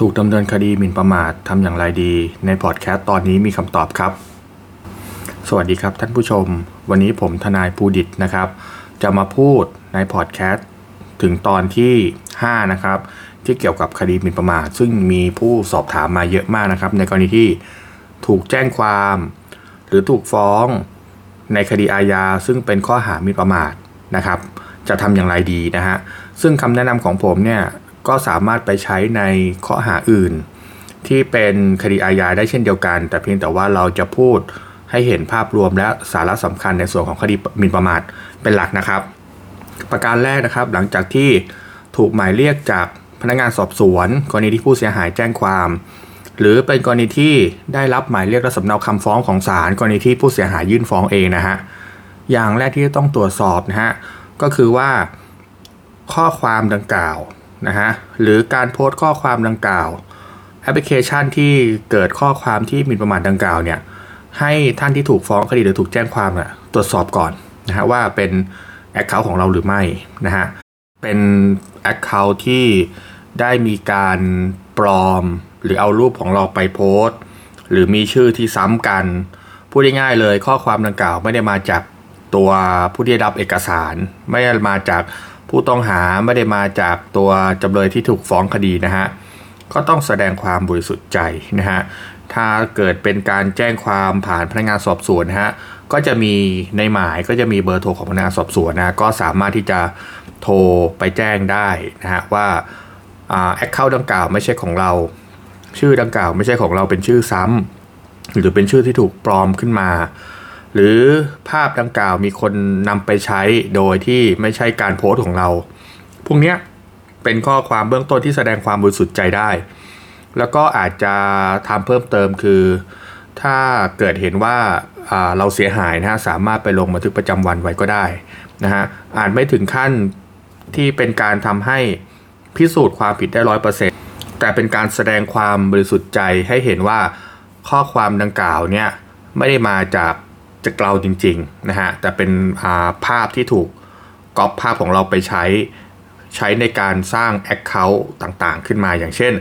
ถูกดำเนินคดีหมิ่นประมาททำอย่างไรดี ในพอดแคสต์ตอนนี้มีคำตอบครับ สวัสดีครับท่านผู้ชม วันนี้ผมทนายภูดิตนะครับ จะมาพูดในพอดแคสต์ถึงตอนที่ 5 นะครับ ที่เกี่ยวกับคดีหมิ่นประมาท ซึ่งมีผู้สอบถามมาเยอะมากนะครับ ในกรณีที่ถูกแจ้งความ หรือถูกฟ้องในคดีอาญาซึ่งเป็นข้อหาหมิ่นประมาทนะครับ จะทำอย่างไรดีนะฮะซึ่งคำแนะนำของผมเนี่ย ก็สามารถไปใช้ในข้อหาอื่น ที่เป็นคดีอาญาได้เช่นเดียวกัน แต่เพียงแต่ว่าเราจะพูดให้เห็นภาพรวมและสาระสำคัญในส่วนของคดีหมิ่นประมาทเป็นหลักนะครับ ประการแรกนะครับหลังจากที่ถูกหมายเรียกจากพนักงานสอบสวน กรณีที่ผู้เสียหายแจ้งความ หรือเป็นกรณีที่ได้รับหมายเรียกและสำเนาคำฟ้องของศาลกรณีที่ผู้เสียหายยื่นฟ้องเองนะฮะอย่างแรกที่ต้องตรวจสอบนะฮะก็คือว่าข้อความดังกล่าว นะฮะหรือการโพสต์ข้อความดังกล่าว แอปพลิเคชันที่เกิดข้อความที่หมิ่นประมาทดังกล่าวเนี่ยให้ท่านที่ถูกฟ้องคดีหรือถูกแจ้งความเนี่ยตรวจสอบก่อนนะฮะว่าเป็น account ของเราหรือไม่นะฮะเป็น account ที่ได้มีการปลอม หรือเอารูปของเราไปโพสต์ หรือมีชื่อที่ซ้ำกันพูดง่ายๆเลยข้อความดังกล่าวไม่ได้มาจากตัวผู้ที่ได้รับเอกสาร ไม่ได้มาจาก ผู้ต้องหาไม่ได้มาจากตัวจำเลยที่ถูกฟ้องคดีนะฮะก็ต้องแสดงความบริสุทธิ์ใจนะฮะถ้าเกิดเป็นการแจ้งความผ่านพนักงานสอบสวนนะฮะก็จะมีในหมายก็จะมีเบอร์โทรของพนักงานสอบสวนนะก็สามารถที่จะโทรไปแจ้งได้นะฮะว่าแอคเคาท์ดังกล่าวไม่ใช่ของเรา ชื่อดังกล่าวไม่ใช่ของเราเป็นชื่อซ้ำหรือเป็นชื่อที่ถูกปลอมขึ้นมา หรือภาพดังกล่าวมีคนนำไปใช้โดยที่ไม่ใช่การโพสต์ของเรา พวกนี้เป็นข้อความเบื้องต้นที่แสดงความบริสุทธิ์ใจได้ แล้วก็อาจจะทำเพิ่มเติมคือ ถ้าเกิดเห็นว่าเราเสียหายนะฮะสามารถไปลงบันทึกประจำวันไว้ก็ได้นะฮะอาจไม่ถึงขั้นที่เป็นการทำให้พิสูจน์ความผิดได้ร้อยเปอร์เซ็นต์แต่เป็นการแสดงความบริสุทธิ์ใจให้เห็นว่าข้อความดังกล่าวเนี่ยไม่ได้มาจาก จะเกลาจริงๆนะฮะแต่เป็นภาพที่ถูกก๊อปภาพของเราไปใช้ใช้ในการสร้าง Account ต่างๆ ขึ้นมาอย่างเช่น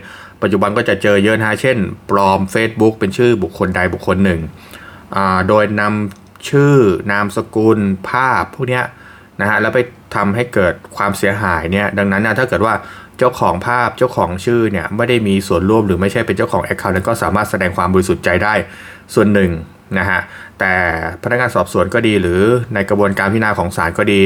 ปัจจุบันก็จะเจอเยอะนะฮะเช่น ปลอม Facebook เป็นชื่อบุคคลใดบุคคลหนึ่ง โดยนำชื่อนามสกุลภาพพวกนี้นะฮะแล้วไปทำให้เกิดความเสียหายเนี่ยดังนั้นนะถ้าเกิดว่าเจ้าของภาพเจ้าของชื่อเนี่ยไม่ได้มีส่วนร่วมหรือไม่ใช่เป็นเจ้าของ Account นั้นก็สามารถแสดงความบริสุทธิ์ใจได้ส่วนหนึ่งนะฮะ แต่พนักงานสอบสวนก็ดี หรือในกระบวนการพิจารณาของศาลก็ดี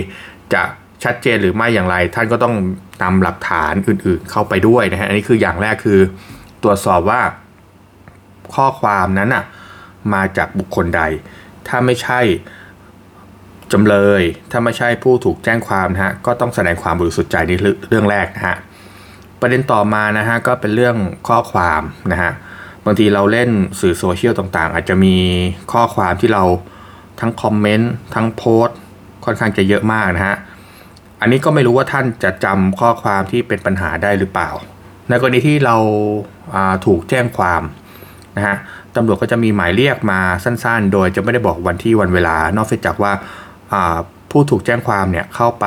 จะชัดเจนหรือไม่อย่างไร ท่านก็ต้องนำหลักฐานอื่นๆ เข้าไปด้วยนะฮะอันนี้คืออย่างแรกคือตรวจสอบว่าข้อความนั้นอะมาจากบุคคลใด ถ้าไม่ใช่จำเลย ถ้าไม่ใช่ผู้ถูกแจ้งความนะฮะก็ต้องแสดงความบริสุทธิ์ใจในเรื่องแรกนะฮะประเด็นต่อมานะฮะก็เป็นเรื่องข้อความนะฮะ บางทีเราเล่นสื่อโซเชียลต่างๆ อาจจะมีข้อความที่เราทั้งคอมเมนต์ทั้งโพสต์ค่อนข้างจะเยอะมากนะฮะ อันนี้ก็ไม่รู้ว่าท่านจะจำข้อความที่เป็นปัญหาได้หรือเปล่า ในกรณีที่เราถูกแจ้งความนะฮะตำรวจก็จะมีหมายเรียกมาสั้นๆ โดยจะไม่ได้บอกวันที่วันเวลา นอกจากว่าผู้ถูกแจ้งความเนี่ยเข้าไป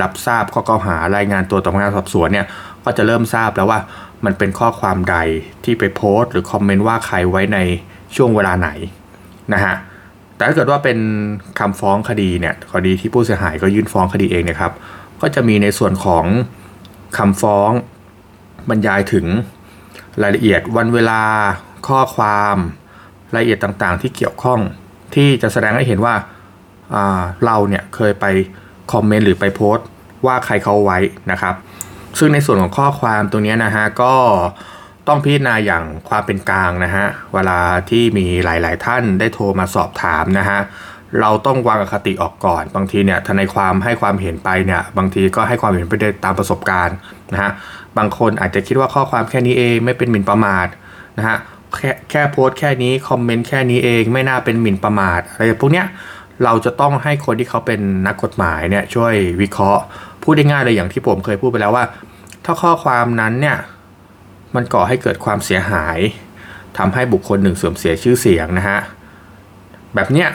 รับทราบข้อกล่าวหารายงานตัวต่อพนักงานสอบสวนเนี่ย ก็จะเริ่มทราบแล้วว่ามันเป็นข้อความใดที่ไปโพสต์หรือคอมเมนต์ว่าใครไว้ในช่วงเวลาไหนนะฮะแต่ถ้าเกิดว่าเป็นคำฟ้องคดีเนี่ยคดีที่ผู้เสียหายก็ยื่นฟ้องคดีเองนะครับ ก็จะมีในส่วนของคำฟ้องบรรยายถึงรายละเอียดวันเวลาข้อความรายละเอียดต่างๆ ที่เกี่ยวข้องที่จะแสดงให้เห็นว่าเราเนี่ยเคยไปคอมเมนต์หรือไปโพสต์ว่าใครเขาไว้นะครับ ซึ่งในส่วนของข้อความตรงนี้นะฮะก็ต้องพิจารณาอย่างความเป็นกลางนะฮะเวลาที่มีหลาย ๆ ท่านได้โทรมาสอบถามนะฮะเราต้องวางคติออกก่อน บางทีเนี่ยทนายความให้ความเห็นไปเนี่ยบางทีก็ให้ความเห็นไปได้ตามประสบการณ์นะฮะบางคนอาจจะคิดว่าข้อความแค่นี้เองไม่เป็นหมิ่นประมาทนะฮะแค่แค่โพสต์แค่นี้คอมเมนต์แค่นี้เองไม่น่าเป็นหมิ่นประมาทอะไรพวกเนี้ยเราจะต้องให้คนที่เขาเป็นนักกฎหมายเนี่ยช่วยวิเคราะห์ พูดได้ง่ายเลยอย่างที่ผมเคยพูดไปแล้วว่า ถ้าข้อความนั้นเนี่ยมันก่อให้เกิดความเสียหายทำให้บุคคลหนึ่งเสื่อมเสียชื่อเสียงนะฮะแบบเนี้ย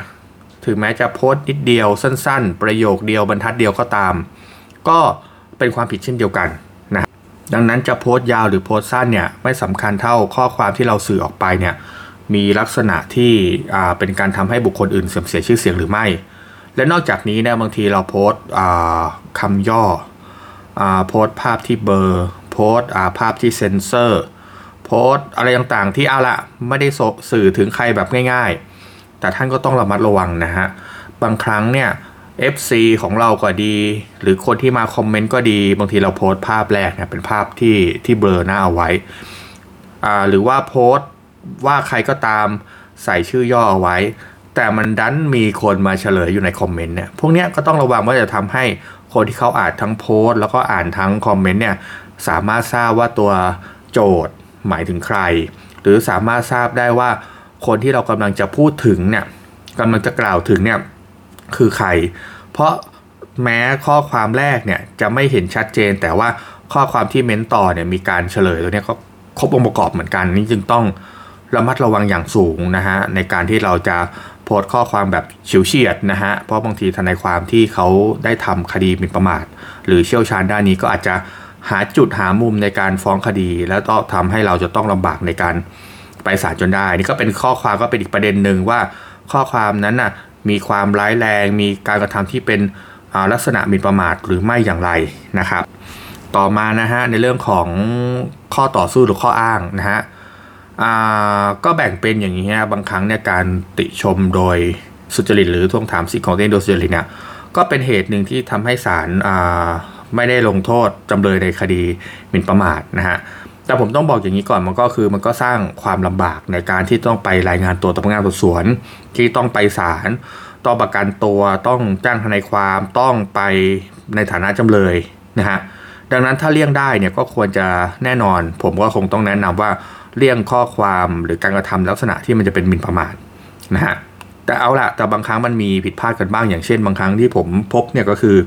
ถึงแม้จะโพสต์นิดเดียวสั้น ๆ ประโยคเดียวบรรทัดเดียวก็ตาม ก็เป็นความผิดเช่นเดียวกันนะดังนั้นจะโพสต์ยาวหรือโพสต์สั้นเนี่ยไม่สำคัญเท่าข้อความที่เราสื่อออกไปเนี่ยมีลักษณะที่เป็นการทำให้บุคคลอื่นเสื่อมเสียชื่อเสียงหรือไม่ และนอกจากนี้เนี่ยบางทีเราโพสต์ คำย่อโพสต์ภาพที่เบอร์โพสต์ภาพที่เซนเซอร์โพสต์อะไรต่างๆที่เอาละไม่ได้สื่อถึงใครแบบง่าย ๆ แต่ท่านก็ต้องระมัดระวังนะฮะ บางครั้งเนี่ย FC ของเราก็ดี หรือคนที่มาคอมเมนต์ก็ดี บางทีเราโพสต์ภาพแรกเนี่ยเป็นภาพที่ที่เบลอหน้าเอาไว้อ่าหรือว่าโพสต์ว่าใครก็ตามใส่ชื่อย่อเอาไว้ แต่มันดันมีคนมาเฉลยอยู่ในคอมเมนต์เนี่ยพวกนี้ก็ต้องระวังว่าจะทำให้ คนที่เขาอ่านทั้งโพสต์แล้วก็อ่านทั้งคอมเมนต์เนี่ยสามารถทราบว่าตัวโจทย์หมายถึงใคร หรือสามารถทราบได้ว่าคนที่เรากำลังจะพูดถึงเนี่ยกำลังจะกล่าวถึงเนี่ยคือใคร เพราะแม้ข้อความแรกเนี่ยจะไม่เห็นชัดเจน แต่ว่าข้อความที่เม้นต่อเนี่ยมีการเฉลยตัวนี้ก็ครบองค์ประกอบเหมือนกันนี่จึงต้องระมัดระวังอย่างสูงนะฮะในการที่เราจะ โพสต์ข้อความแบบเฉียวเฉียดนะฮะ เพราะบางทีทนายความที่เขาได้ทำคดีหมิ่นประมาท หรือเชี่ยวชาญด้านนี้ก็อาจจะหาจุดหามุมในการฟ้องคดี แล้วก็ทำให้เราจะต้องลำบากในการไปศาลจนได้ นี่ก็เป็นข้อความก็เป็นอีกประเด็นหนึ่งว่าข้อความนั้นน่ะมีความร้ายแรง มีการกระทำที่เป็นลักษณะหมิ่นประมาทหรือไม่อย่างไรนะครับ ต่อมานะฮะในเรื่องของข้อต่อสู้หรือข้ออ้างนะฮะ ก็แบ่งเป็นอย่างนี้ฮะบางครั้งเนี่ยการติชมโดยสุจริตหรือทวงถามสิทธิของตัวเองโดยสุจริตเนี่ยก็เป็นเหตุหนึ่งที่ทำให้ศาลไม่ได้ลงโทษจำเลยในคดีหมิ่นประมาทนะฮะแต่ผมต้องบอกอย่างนี้ก่อนมันก็คือมันก็สร้างความลำบากในการที่ต้องไปรายงานตัวต่อพนักงานสอบสวน ที่ต้องไปศาลต้องประกันตัวต้องจ้างทนายความต้องไปในฐานะจำเลยนะฮะดังนั้นถ้าเลี่ยงได้เนี่ยก็ควรจะแน่นอน ผมก็คงต้องแนะนำว่า เลี่ยงข้อความหรือการกระทำลักษณะที่มันจะเป็นหมิ่นประมาทนะฮะแต่เอาละแต่บางครั้งมันมีผิดพลาดกันบ้างอย่างเช่น บางครั้งที่ผมพบเนี่ยก็คือ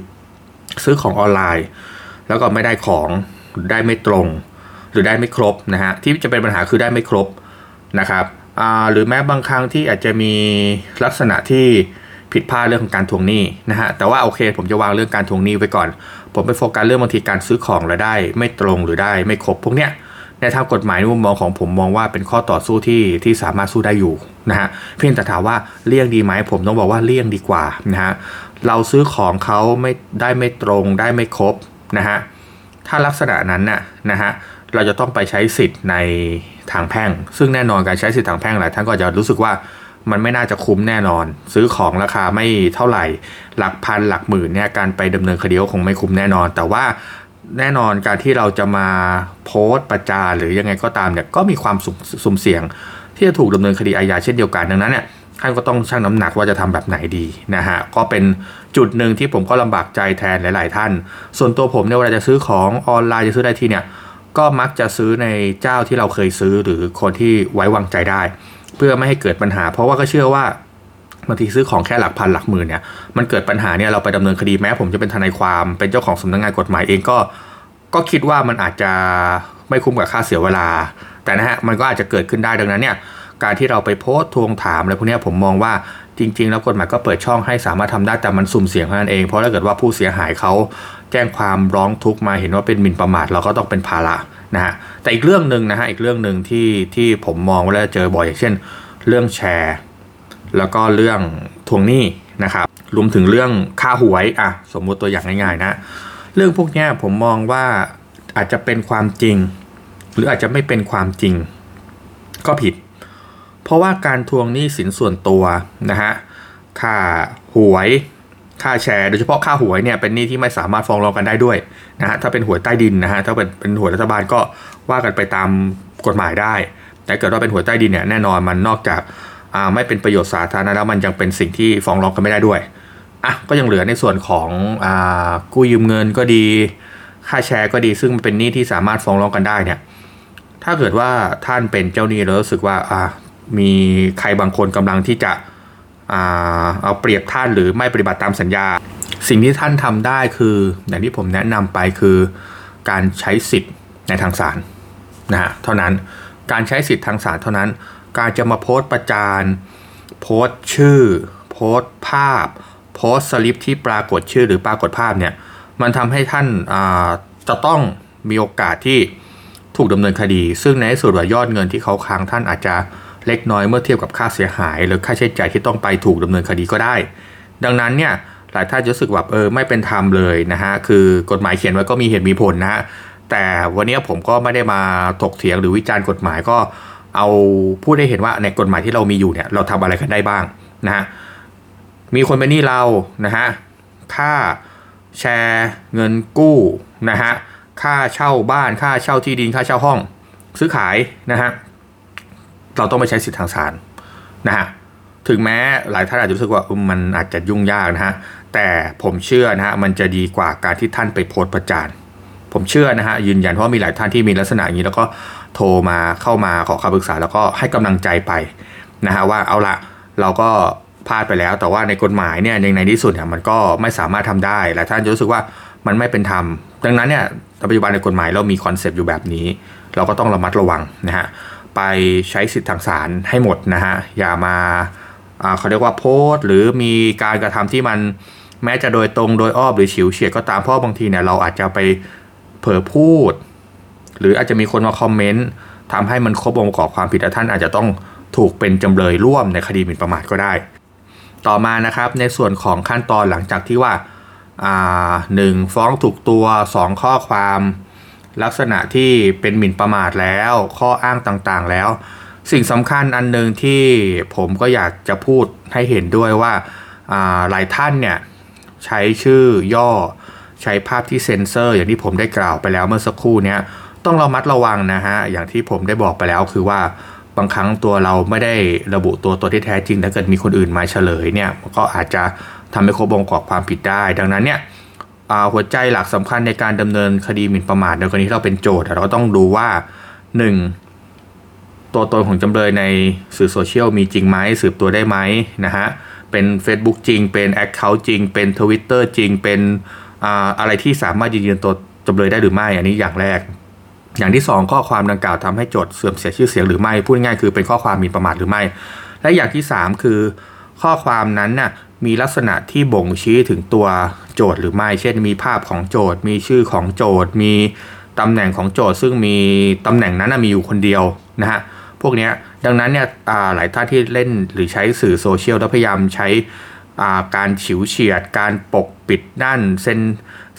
ซื้อของออนไลน์ แล้วก็ไม่ได้ของได้ไม่ตรง หรือได้ไม่ครบนะฮะที่จะเป็นปัญหาคือได้ไม่ครบนะครับหรือแม้บางครั้งที่อาจจะมีลักษณะที่ผิดพลาดเรื่องของการทวงหนี้นะฮะแต่ว่าโอเค ผมจะวางเรื่องการทวงหนี้ไว้ก่อน ผมไปโฟกัสเรื่องบางทีการซื้อของแล้วได้ ไม่ตรงหรือได้ไม่ครบพวกเนี้ย ในทางกฎหมายในมุมมองของผมมองว่าเป็นข้อต่อสู้ที่ที่สามารถสู้ได้อยู่นะฮะเพียงแต่ถามว่าเลี่ยงดีไหมผมต้องบอกว่าเลี่ยงดีกว่านะฮะเราซื้อของเขาไม่ได้ไม่ตรงได้ไม่ครบนะฮะถ้าลักษณะนั้นน่ะนะฮะเราจะต้องไปใช้สิทธิ์ในทางแพ่ง ซึ่งแน่นอนการใช้สิทธิ์ทางแพ่งหลายท่านก็จะรู้สึกว่ามันไม่น่าจะคุ้มแน่นอน ซื้อของราคาไม่เท่าไหร่ หลักพันหลักหมื่นเนี่ยการไปดำเนินคดีก็คงไม่คุ้มแน่นอน แต่ว่า แน่นอนการที่เราจะมาโพสต์ประจานหรือยังไงก็ตามเนี่ยก็มีความสุ่มเสี่ยง ที่จะถูกดำเนินคดีอาญาเช่นเดียวกันดังนั้นเนี่ยท่านก็ต้องชั่งน้ำหนักว่าจะทำแบบไหนดีนะฮะก็เป็นจุดหนึ่งที่ผมก็ลำบากใจแทนหลาย ๆ ท่าน ส่วนตัวผมเนี่ยเวลาจะซื้อของออนไลน์จะซื้อได้ที่เนี่ยก็มักจะซื้อในเจ้าที่เราเคยซื้อหรือคนที่ไว้วางใจได้ เพื่อไม่ให้เกิดปัญหา เพราะว่าก็เชื่อว่า บางทีซื้อของแค่หลักพันหลักหมื่นเนี่ยมันเกิดปัญหาเนี่ยเราไปดำเนินคดีแม้ ผมจะเป็นทนายความเป็นเจ้าของสำนักงงานกฎหมายเองก็ ก็คิดว่ามันอาจจะไม่คุ้มกับค่าเสียเวลา แต่นะฮะมันก็อาจจะเกิดขึ้นได้ดังนั้นเนี่ยการที่เราไปโพสต์ทวงถามอะไรพวกนี้ผมมองว่าจริง ๆ แล้วกฎหมายก็เปิดช่องให้สามารถทำได้แต่มันสุ่มเสี่ยงเท่านั้นเอง เพราะถ้าเกิดว่าผู้เสียหายเขาแจ้งความร้องทุกข์มาเห็นว่าเป็นหมิ่นประมาทเราก็ต้องเป็นภาระนะฮะแต่อีกเรื่องหนึ่งนะฮะอีกเรื่องหนึ่งที่ที่ผมมองว่าเจอบ่อยอย่างเช่น เรื่องแชร์ แล้วก็เรื่องทวงหนี้นะครับรวมถึงเรื่องค่าหวยอะสมมุติตัวอย่างง่ายๆนะ เรื่องพวกนี้ผมมองว่าอาจจะเป็นความจริง หรืออาจจะไม่เป็นความจริง ก็ผิด เพราะว่าการทวงหนี้สินส่วนตัวนะฮะค่าหวยค่าแชร์โดยเฉพาะค่าหวยเนี่ยเป็นหนี้ที่ไม่สามารถฟ้องร้องกันได้ด้วยนะฮะถ้าเป็นหวยใต้ดินนะฮะถ้าเป็นเป็นหวยรัฐบาลก็ว่ากันไปตามกฎหมายได้ แต่เกิดว่าเป็นหวยใต้ดินเนี่ยแน่นอนมันนอกจาก ไม่เป็นประโยชน์สาธารณะแล้วมันยังเป็นสิ่งที่ฟ้องร้องกันไม่ได้ด้วยอะก็ยังเหลือในส่วนของอกู้ยืมเงินก็ดี ค่าแชร์ก็ดีซึ่งมันเป็นหนี้ที่สามารถฟ้องร้องกันได้เนี่ยถ้าเกิดว่าท่านเป็นเจ้าหนี้แล้วรู้สึกว่าอ่ามีใครบางคนกำลังที่จะเอาเปรียบท่านหรือไม่ปฏิบัติตามสัญญา สิ่งที่ท่านทำได้คือ อย่างที่ผมแนะนำไปคือการใช้สิทธิ์ในทางศาลนะฮะเท่านั้นการใช้สิทธิ์ทางศาลเท่านั้น การจะมาโพสต์ประจานโพสต์ชื่อ โพสต์ภาพ โพสต์สลิปที่ปรากฏชื่อหรือปรากฏภาพเนี่ยมันทำให้ท่านจะต้องมีโอกาสที่ถูกดำเนินคดี ซึ่งในที่สุดว่ายอดเงินที่เขาค้างท่านอาจจะเล็กน้อยเมื่อเทียบกับค่าเสียหาย หรือค่าใช้จ่ายที่ต้องไปถูกดำเนินคดีก็ได้ ดังนั้นเนี่ยหลายท่านจะรู้สึกแบบเออไม่เป็นธรรมเลยนะฮะคือกฎหมายเขียนไว้ก็มีเหตุมีผลนะฮะแต่วันนี้ผมก็ไม่ได้มาถกเถียงหรือวิจารณ์กฎหมายก็ เอาพูดได้เห็นว่าในกฎหมายที่เรามีอยู่เนี่ยเราทำอะไรกันได้บ้างนะฮะมีคนเป็นหนี้เรานะฮะค่าแชร์เงินกู้นะฮะค่าเช่าบ้านค่าเช่าที่ดินค่าเช่าห้อง ซื้อขายนะฮะเราต้องไปใช้สิทธิทางศาลนะฮะถึงแม้หลายท่านอาจจะรู้สึกว่ามันอาจจะยุ่งยากนะฮะแต่ผมเชื่อนะฮะมันจะดีกว่าการที่ท่านไปโพสต์ประจานผมเชื่อนะฮะยืนยันเพราะมีหลายท่านที่มีลักษณะอย่างนี้แล้วก็ โทรมาเข้ามาขอคำปรึกษาแล้วก็ให้กำลังใจไปนะฮะว่าเอาละเราก็พลาดไปแล้ว แต่ว่าในกฎหมายเนี่ยในที่สุดเนี่ยมันก็ไม่สามารถทำได้หลายท่านจะรู้สึกว่ามันไม่เป็นธรรมดังนั้นเนี่ยปัจจุบันในกฎหมายเรามีคอนเซปต์อยู่แบบนี้ เราก็ต้องระมัดระวังนะฮะไปใช้สิทธิทางศาลให้หมดนะฮะอย่ามาเขาเรียกว่าโพสต์ หรือมีการกระทำที่มันแม้จะโดยตรงโดยอ้อมหรือฉิวเฉียดก็ตามเพราะบางทีเนี่ยเราอาจจะไปเผลอพูด หรืออาจจะมีคนมาคอมเมนต์ทำให้มันครบองค์ประกอบความผิดท่านอาจจะต้องถูกเป็นจำเลยร่วมในคดีหมิ่นประมาทก็ได้ ต่อมานะครับในส่วนของขั้นตอนหลังจากที่ว่าหนึ่งฟ้องถูกตัว 2 ข้อความ ลักษณะที่เป็นหมิ่นประมาทแล้ว ข้ออ้างต่างๆแล้ว สิ่งสำคัญอันหนึ่งที่ผมก็อยากจะพูดให้เห็นด้วยว่าหลายท่านเนี่ยใช้ชื่อย่อใช้ภาพที่เซ็นเซอร์ อย่างที่ผมได้กล่าวไปแล้วเมื่อสักครู่เนี้ย ต้องระมัดระวังนะฮะ อย่างที่ผมได้บอกไปแล้วคือว่าบางครั้งตัวเราไม่ได้ระบุตัวตัวที่แท้จริงถ้าเกิดมีคนอื่นมาเฉลยเนี่ยก็อาจจะทำให้ครบองค์ประกอบความผิดได้ ดังนั้นเนี่ยหัวใจหลักสำคัญในการดำเนินคดีหมิ่นประมาทในกรณีที่เราเป็นโจทย์เราก็ต้องดูว่า 1. ตัวตนของจำเลยในสื่อโซเชียลมีจริงไหมสืบตัวได้ไหมนะฮะเป็น Facebook จริง เป็น Account จริง เป็น Twitter จริงเป็นอะไรที่สามารถยืนยันตัวจำเลยได้หรือไม่อันนี้อย่างแรก อย่างที่ 2 ข้อความดังกล่าวทำให้โจทย์เสื่อมเสียชื่อเสียงหรือไม่พูดง่ายคือเป็นข้อความมีประมาทหรือไม่ และอย่างที่ 3 คือ ข้อความนั้นน่ะมีลักษณะที่บ่งชี้ถึงตัวโจทย์หรือไม่ เช่น มีภาพของโจทย์ มีชื่อของโจทย์ มีตำแหน่งของโจทย์ ซึ่งมีตำแหน่งนั้นมีอยู่คนเดียวนะฮะพวกนี้ดังนั้นเนี่ยหลายท่านที่เล่นหรือใช้สื่อโซเชียลแล้วพยายามใช้การฉิวเฉียด การปกปิดด้านเซน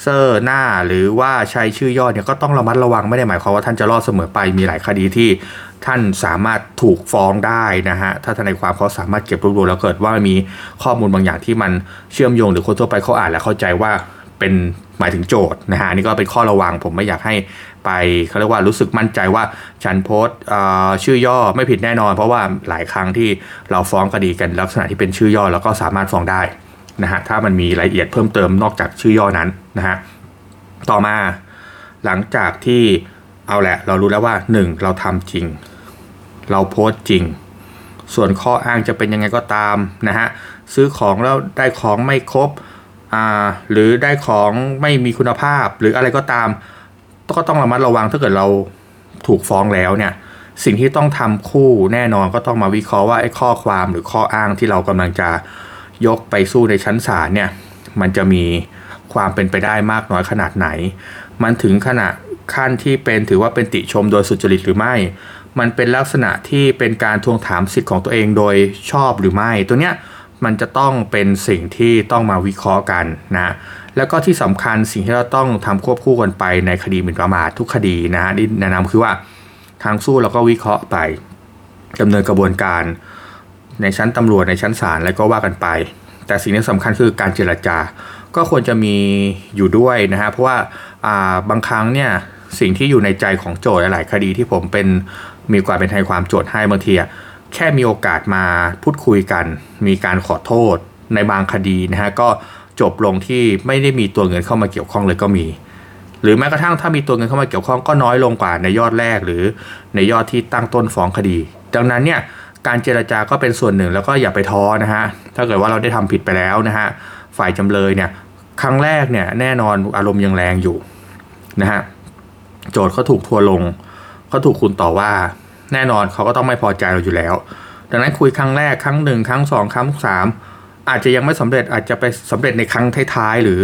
เซอร์หน้าหรือว่าใช้ชื่อย่อเนี่ยก็ต้องระมัดระวังไม่ได้หมายความว่าท่านจะรอดเสมอไปมีหลายคดีที่ท่านสามารถถูกฟ้องได้นะฮะ ถ้าทนายความเขาสามารถเก็บรวบรวมแล้วเกิดว่ามีข้อมูลบางอย่างที่มันเชื่อมโยงหรือคนทั่วไปเขาอ่านแล้วเข้าใจว่าเป็นหมายถึงโจทย์นะฮะนี่ก็เป็นข้อระวังผมไม่อยากให้ไปเขาเรียกว่ารู้สึกมั่นใจว่าฉันโพสชื่อย่อไม่ผิดแน่นอน เพราะว่าหลายครั้งที่เราฟ้องคดีกันลักษณะที่เป็นชื่อย่อแล้วก็สามารถฟ้องได้ นะฮะถ้ามันมีรายละเอียดเพิ่มเติมนอกจากชื่อย่อนั้นนะฮะต่อมาหลังจากที่เอาแหละ เรารู้แล้วว่า 1. เราทำจริง เราโพสต์จริง ส่วนข้ออ้างจะเป็นยังไงก็ตามนะฮะซื้อของแล้วได้ของไม่ครบอ่าหรือได้ของไม่มีคุณภาพหรืออะไรก็ตาม ก็ต้องระมัดระวังถ้าเกิดเราถูกฟ้องแล้วเนี่ยสิ่งที่ต้องทำคู่แน่นอนก็ต้องมาวิเคราะห์ว่าไอ้ข้อความหรือข้ออ้างที่เรากำลังจะ ยกไปสู้ในชั้นศาลเนี่ยมันจะมีความเป็นไปได้มากน้อยขนาดไหน มันถึงขนาดขั้นที่เป็นถือว่าเป็นติชมโดยสุจริตหรือไม่ มันเป็นลักษณะที่เป็นการทวงถามสิทธิ์ของตัวเองโดยชอบหรือไม่ ตัวเนี้ยมันจะต้องเป็นสิ่งที่ต้องมาวิเคราะห์กันนะแล้วก็ที่สำคัญสิ่งที่เราต้องทำควบคู่กันไปในคดีหมิ่นประมาททุกคดีนะฮะนี่แนะนำคือว่าทางสู้เราก็วิเคราะห์ไปดำเนินกระบวนการ ในชั้นตำรวจในชั้นศาลแล้วก็ว่ากันไป แต่สิ่งที่สำคัญคือการเจรจาก็ควรจะมีอยู่ด้วยนะฮะเพราะว่าบางครั้งเนี่ยสิ่งที่อยู่ในใจของโจทย์หลายคดีที่ผมเป็นมีความเป็นทยความโจทย์ให้บางทีแค่มีโอกาสมาพูดคุยกัน มีการขอโทษในบางคดีนะฮะก็จบลงที่ไม่ได้มีตัวเงินเข้ามาเกี่ยวข้องเลยก็มี หรือแม้กระทั่งถ้ามีตัวเงินเข้ามาเกี่ยวข้องก็น้อยลงกว่าในยอดแรกหรือในยอดที่ตั้งต้นฟ้องคดี ดังนั้นเนี่ย การเจรจาก็เป็นส่วนหนึ่งแล้วก็อย่าไปท้อนะฮะถ้าเกิดว่าเราได้ทำผิดไปแล้วนะฮะฝ่ายจำเลยเนี่ยครั้งแรกเนี่ยแน่นอนอารมณ์ยังแรงอยู่นะฮะโจทย์เขาถูกทัวลงเขาถูกคุณต่อว่า แน่นอนเขาก็ต้องไม่พอใจเราอยู่แล้ว ดังนั้นคุยครั้งแรกครั้งหนึ่งครั้งสองครั้งสามอาจจะยังไม่สำเร็จอาจจะไปสำเร็จในครั้งท้ายๆหรือ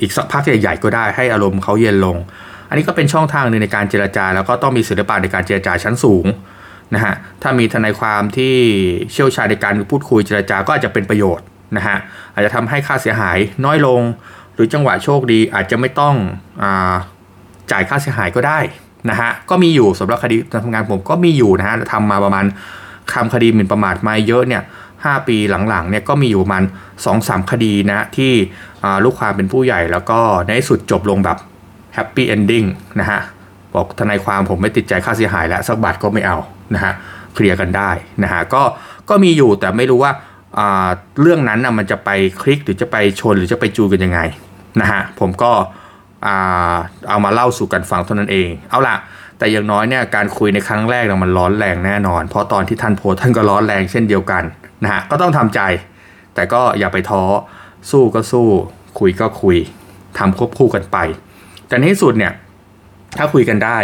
อีกสักพักใหญ่ๆก็ได้ให้อารมณ์เขาเย็นลงออันนี้ก็เป็นช่องทางหนึ่งในการเจรจา แล้วก็ต้องมีศิลปะในการเจรจาชั้นสูง นะฮะถ้ามีทนายความที่เชี่ยวชาญในการพูดคุยเจรจาก็อาจจะเป็นประโยชน์นะฮะอาจจะทำให้ค่าเสียหายน้อยลง หรือจังหวะโชคดีอาจจะไม่ต้องจ่ายค่าเสียหายก็ได้นะฮะก็มีอยู่สำหรับคดีการทำงานผมก็มีอยู่นะฮะทำมาประมาณคำคดีหมิ่นประมาทมาเยอะเนี่ย5ปีหลังๆเนี่ยก็มีอยู่ประมาณ2 3คดีนะที่ลูกความเป็นผู้ใหญ่แล้วก็ในสุดจบลงแบบ happy endingนะฮะบอกทนายความผมไม่ติดใจค่าเสียหายแล้วสักบาทก็ไม่เอา นะฮะเคลียร์กันได้นะฮะก็ก็มีอยู่แต่ไม่รู้ว่าเรื่องนั้นนะมันจะไปคลิกหรือจะไปชนหรือจะไปจูกันยังไงนะฮะผมก็เอามาเล่าสู่กันฟังเท่านั้นเอง เอาละแต่อย่างน้อยเนี่ยการคุยในครั้งแรกมันร้อนแรงแน่นอน เพราะตอนที่ท่านโพท่านก็ร้อนแรงเช่นเดียวกันนะฮะก็ต้องทำใจ แต่ก็อย่าไปท้อสู้ก็สู้ คุยก็คุยทำควบคู่กันไปแต่ในที่สุดเนี่ยถ้าคุยกันได้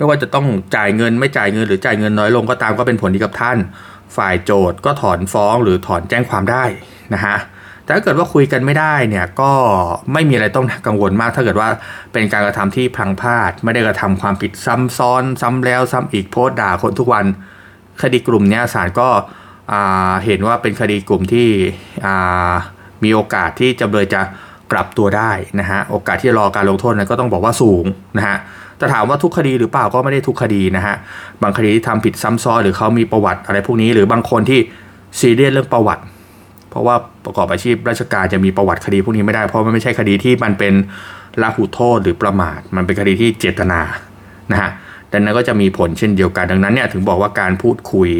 ไม่ว่าจะต้องจ่ายเงินไม่จ่ายเงินหรือจ่ายเงินน้อยลงก็ตามก็เป็นผลดีกับท่าน ฝ่ายโจทย์ก็ถอนฟ้องหรือถอนแจ้งความได้นะฮะแต่ถ้าเกิดว่าคุยกันไม่ได้เนี่ยก็ไม่มีอะไรต้องกังวลมาก ถ้าเกิดว่าเป็นการกระทำที่พลังพลาด ไม่ได้กระทำความผิดซ้ำซ้อน ซ้ำแล้วซ้ำอีกโพสด่าคนทุกวันคดีกลุ่มนี้ศาลก็เห็นว่าเป็นคดีกลุ่มที่มีโอกาสที่จำเลยจะ กลับตัวได้นะฮะโอกาสที่จะรอการลงโทษนั้นก็ต้องบอกว่าสูงนะฮะแต่ถามว่าทุกคดีหรือเปล่าก็ไม่ได้ทุกคดีนะฮะบางคดีที่ทำผิดซ้ำซ้อนหรือเขามีประวัติอะไรพวกนี้ หรือบางคนที่ซีเรียสเรื่องประวัติ เพราะว่าประกอบอาชีพราชการจะมีประวัติคดีพวกนี้ไม่ได้เพราะมันไม่ใช่คดีที่มันเป็นละหุโทษหรือประมาท มันเป็นคดีที่เจตนานะฮะดังนั้นก็จะมีผลเช่นเดียวกันดังนั้นเนี่ยถึงบอกว่าการพูดคุย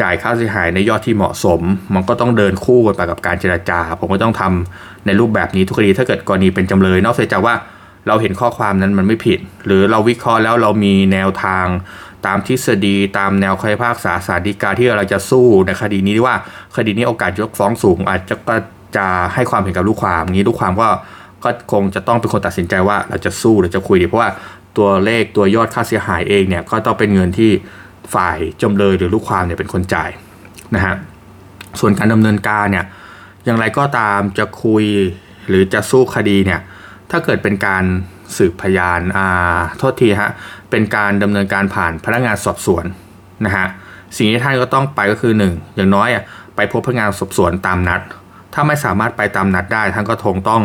จ่ายค่าเสียหายในยอดที่เหมาะสม มันก็ต้องเดินคู่กันไปกับการเจราจา ผมก็ต้องทำในรูปแบบนี้ทุกคดีถ้าเกิดกรณีเป็นจำเลย นอกเสียจากว่าเราเห็นข้อความนั้นมันไม่ผิด หรือเราวิเคราะห์แล้วเรามีแนวทางตามทฤษฎีตามแนวคดีภาคษาสารดีกาที่เราจะสู้ในคดีนี้ว่าคดีนี้โอกาสยกฟ้องสูง อาจจะก็จะให้ความเห็นกับลูกความนี้ลูกความก็ก็คงจะต้องเป็นคนตัดสินใจว่าเราจะสู้หรือจะคุยดีเพราะว่าตัวเลขตัวยอดค่าเสียหายเองเนี่ยก็ต้องเป็นเงินที่ ฝ่ายจำเลยหรือลูกความเนี่ยเป็นคนจ่ายนะฮะส่วนการดำเนินการเนี่ยอย่างไรก็ตามจะคุยหรือจะสู้คดีเนี่ยถ้าเกิดเป็นการสืบพยานอ่าโทษทีฮะเป็นการดำเนินการผ่านพนักงานสอบสวนนะฮะสิ่งที่ท่านก็ต้องไปก็คือ 1 อย่างน้อยอะไปพบพนักงานสอบสวนตามนัด ถ้าไม่สามารถไปตามนัดได้ท่านก็ทงต้อง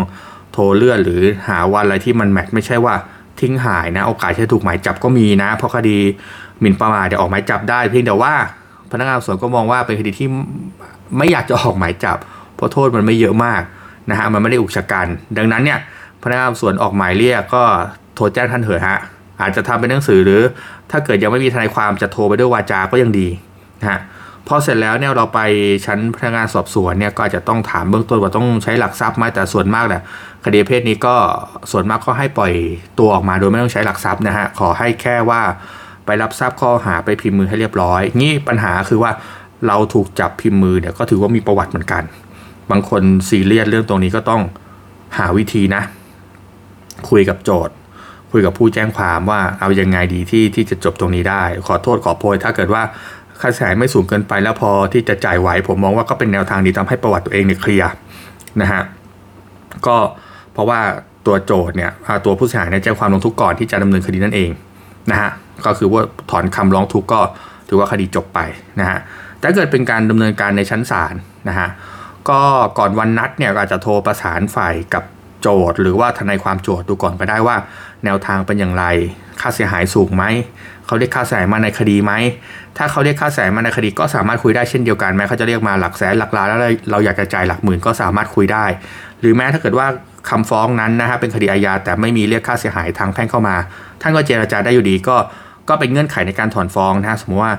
โทรเลื่อนหรือหาวันอะไรที่มันแมทไม่ใช่ว่าทิ้งหายนะโอกาสที่ถูกหมายจับก็มีนะ เพราะคดี หมิ่นประมาทเดี๋ยวออกหมายจับได้ เพียงแต่ว่าพนักงานสวนก็มองว่าเป็นคดีที่ไม่อยากจะออกหมายจับ เพราะโทษมันไม่เยอะมากนะฮะมันไม่ได้อุกชะกันดังนั้นเนี่ยพนักงานสวนออกหมายเรียกก็โทรแจ้งท่านเถอะฮะอาจจะทำเป็นหนังสือหรือ ถ้าเกิดยังไม่มีทนายความจะโทรไปด้วยวาจาก็ยังดีนะฮะพอเสร็จแล้วเนี่ยเราไปชั้นพนักงานสอบสวนเนี่ยก็อาจจะต้องถามเบื้องต้นว่าต้องใช้หลักทรัพย์ไหมแต่ส่วนมากเนี่ยคดีเพศนี้ก็ส่วนมากก็ให้ปล่อยตัวออกมาโดยไม่ต้องใช้หลักทรัพย์นะฮะขอให้แค่ว่า ไปรับทราบข้อหาไปพิมพ์มือให้เรียบร้อย นี่ปัญหาคือว่าเราถูกจับพิมพ์มือเนี่ยก็ถือว่ามีประวัติเหมือนกัน บางคนซีเรียสเรื่องตรงนี้ก็ต้องหาวิธีนะ คุยกับโจทย์ คุยกับผู้แจ้งความว่าเอายังไงดีที่ที่จะจบตรงนี้ได้ ขอโทษขอโพย ถ้าเกิดว่าค่าใช้จ่ายไม่สูงเกินไปแล้วพอที่จะจ่ายไหว ผมมองว่าก็เป็นแนวทางดีทำให้ประวัติตัวเองเนี่ยเคลียร์นะฮะก็เพราะว่าตัวโจทย์เนี่ยตัวผู้เสียหายเนี่ยแจ้งความลงทุกก่อนที่จะดำเนินคดีนั่นเองนะฮะ ก็คือว่าถอนคำร้องทุกข์ก็ถือว่าคดีจบไปนะฮะแต่เกิดเป็นการดำเนินการในชั้นศาลนะฮะก็ก่อนวันนัดเนี่ยอาจจะโทรประสานฝ่ายกับโจทย์หรือว่าทนายความโจทย์ดูก่อนก็ได้ว่า แนวทางเป็นอย่างไร ค่าเสียหายสูงไหมเขาเรียกค่าเสียหายมาในคดีไหมถ้าเขาเรียกค่าเสียหายมาในคดีก็สามารถคุยได้เช่นเดียวกันแม้เขาจะเรียกมาหลักแสนหลักล้านแล้วเราอยากจะจ่ายหลักหมื่นก็สามารถคุยได้ หรือแม้ถ้าเกิดว่าคำฟ้องนั้นนะฮะเป็นคดีอาญาแต่ไม่มีเรียกค่าเสียหายทางแพ่งเข้ามา ท่านก็เจรจาได้อยู่ดีก็ ก็เป็นเงื่อนไขในการถอนฟ้องนะฮะสมมติว่า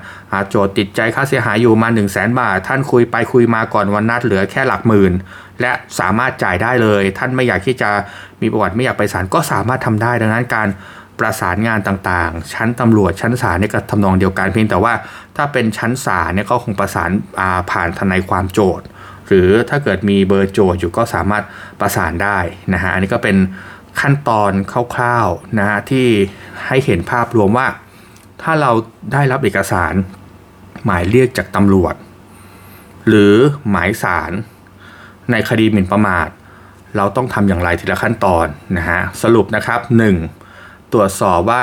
โจทย์ติดใจค่าเสียหายอยู่มา 1 0 0 0 0แสนบาท ท่านคุยไปคุยมาก่อนวันนัดเหลือแค่หลักหมื่น และสามารถจ่ายได้เลย ท่านไม่อยากที่จะมีประวัติไม่อยากไปศาลก็สามารถทำได้ดังนั้นการประสานงานต่างๆ ชั้นตำรวจชั้นศาลเนี่ยก็ทำนองเดียวกันเพียงแต่ว่าถ้าเป็นชั้นศาลเนี่ยก็คงประสานผ่านทนายความโจทย์ หรือถ้าเกิดมีเบอร์โจทย์อยู่ก็สามารถประสานได้นะฮะอันนี้ก็เป็นขั้นตอนคร่าวๆนะฮะที่ให้เห็นภาพรวมว่า ถ้าเราได้รับเอกสาร หมายเรียกจากตำรวจ หรือหมายสาร ในคดีหมิ่นประมาท เราต้องทำอย่างไรทีละขั้นตอนนะฮะสรุปนะครับ 1. ตรวจสอบว่า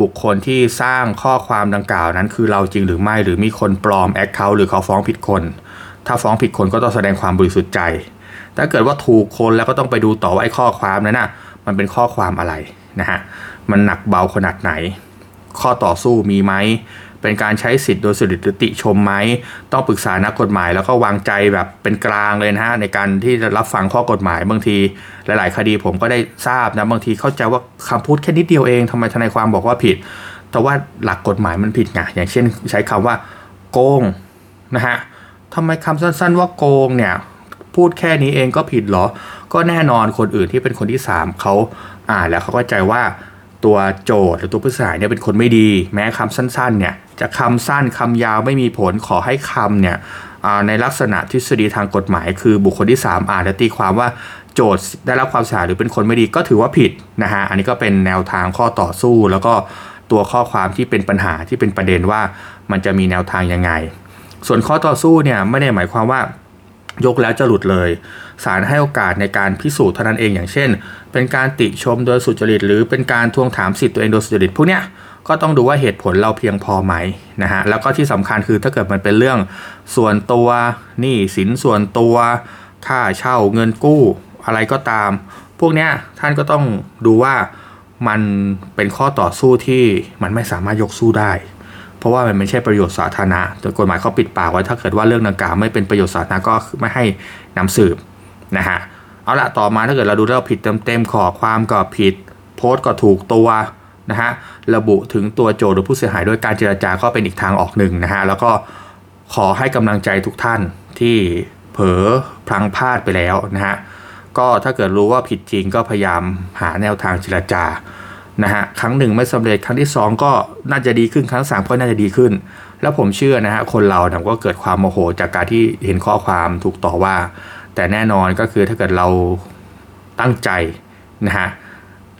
บุคคลที่สร้างข้อความดังกล่าวนั้น คือเราจริงหรือไม่หรือมีคนปลอม account หรือเขาฟ้องผิดคน ถ้าฟ้องผิดคนก็ต้องแสดงความบริสุทธิ์ใจ ถ้าเกิดว่าถูกคนแล้วก็ต้องไปดูต่อว่าไอ้ข้อความนั้นน่ะมันเป็นข้อความอะไรนะฮะมันหนักเบาขนาดไหน ข้อต่อสู้มีไหม เป็นการใช้สิทธิ์โดยสุจริตติชมไหม ต้องปรึกษานักกฎหมายแล้วก็วางใจแบบเป็นกลางเลยนะฮะในการที่จะรับฟังข้อกฎหมายบางที หลาย ๆ คดีผมก็ได้ทราบนะบางทีเข้าใจว่าคำพูดแค่นิดเดียวเองทำไมทนายความบอกว่าผิด แต่ว่าหลักกฎหมายมันผิดไงอย่างเช่น ใช้คำว่าโกงนะฮะทำไมคำสั้น ๆ ว่าโกงเนี่ยพูดแค่นี้เองก็ผิดเหรอ ก็แน่นอนคนอื่นที่เป็นคนที่ 3เขาอ่านแล้วเขาก็ใจว่า ตัวโจทย์หรือตัวผู้เสียหายเนี่ยเป็นคนไม่ดี แม้คำสั้นๆเนี่ยจะคำสั้นคำยาวไม่มีผลขอให้คำเนี่ยในลักษณะทฤษฎีทางกฎหมาย คือบุคคลที่ 3 อ่านและตีความว่าโจทย์ได้รับความเสียหายหรือเป็นคนไม่ดีก็ถือว่าผิดนะฮะอันนี้ก็เป็นแนวทางข้อต่อสู้ แล้วก็ตัวข้อความที่เป็นปัญหาที่เป็นประเด็นว่ามันจะมีแนวทางยังไง ส่วนข้อต่อสู้เนี่ยไม่ได้หมายความว่า ยกแล้วจะหลุดเลยศาลให้โอกาสในการพิสูจน์เท่านั้นเองอย่างเช่น เป็นการติชมโดยสุจริต หรือเป็นการทวงถามสิทธิ์ตัวเองโดยสุจริตพวกเนี้ยก็ต้องดูว่าเหตุผลเราเพียงพอไหมนะฮะแล้วก็ที่สำคัญคือถ้าเกิดมันเป็นเรื่องส่วนตัวหนี้สินส่วนตัว ค่าเช่าเงินกู้อะไรก็ตาม พวกเนี้ยท่านก็ต้องดูว่ามันเป็นข้อต่อสู้ที่มันไม่สามารถยกสู้ได้ ราะว่ามันไม่ใช่ประโยชน์สาธารณะโดยกฎหมายเขาปิดปากไว้ถ้าเกิดว่าเรื่องดังกล่าวไม่เป็นประโยชน์สาธารณะก็ไม่ให้นำสืบนะฮะเอาละต่อมาถ้าเกิดเราดูแล้วผิดเต็มๆขอความก็ผิด โพสต์ก็ถูกตัวนะฮะระบุถึงตัวโจทย์หรือผู้เสียหายด้วยการเจรจาก็เป็นอีกทางออกหนึ่งนะฮะแล้วก็ขอให้กำลังใจทุกท่านที่เผลอพลังพลาดไปแล้วนะฮะก็ถ้าเกิดรู้ว่าผิดจริงก็พยายามหาแนวทางเจรจา นะฮะครั้งหนึ่งไม่สำเร็จครั้งที่ 2 ก็น่าจะดีขึ้นครั้งสามก็น่าจะดีขึ้น แล้วผมเชื่อนะฮะคนเราเนี่ยก็เกิดความโมโหจากการที่เห็นข้อความถูกต่อว่า แต่แน่นอนก็คือถ้าเกิดเราตั้งใจนะฮะ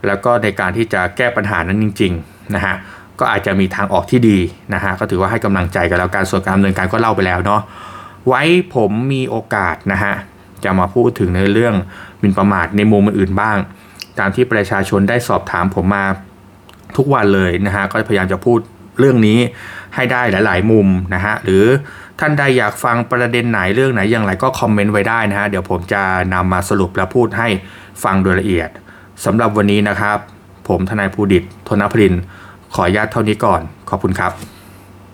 แล้วก็ในการที่จะแก้ปัญหานั้นจริงๆนะฮะก็อาจจะมีทางออกที่ดีนะฮะก็ถือว่าให้กำลังใจกันแล้วการส่วนการดำเนินการก็เล่าไปแล้วเนาะไว้ผมมีโอกาสนะฮะจะมาพูดถึงในเรื่องมินประมาทในมุมอื่นบ้าง ตามที่ประชาชนได้สอบถามผมมาทุกวันเลยนะฮะก็พยายามจะพูดเรื่องนี้ให้ได้หลาย ๆ มุมนะฮะหรือท่านใดอยากฟังประเด็นไหนเรื่องไหนอย่างไรก็คอมเมนต์ไว้ได้นะฮะเดี๋ยวผมจะนำมาสรุปและพูดให้ฟังโดยละเอียดสำหรับวันนี้นะครับ ผมทนายภูดิตธนพรินขออนุญาตเท่านี้ก่อน ขอบคุณครับ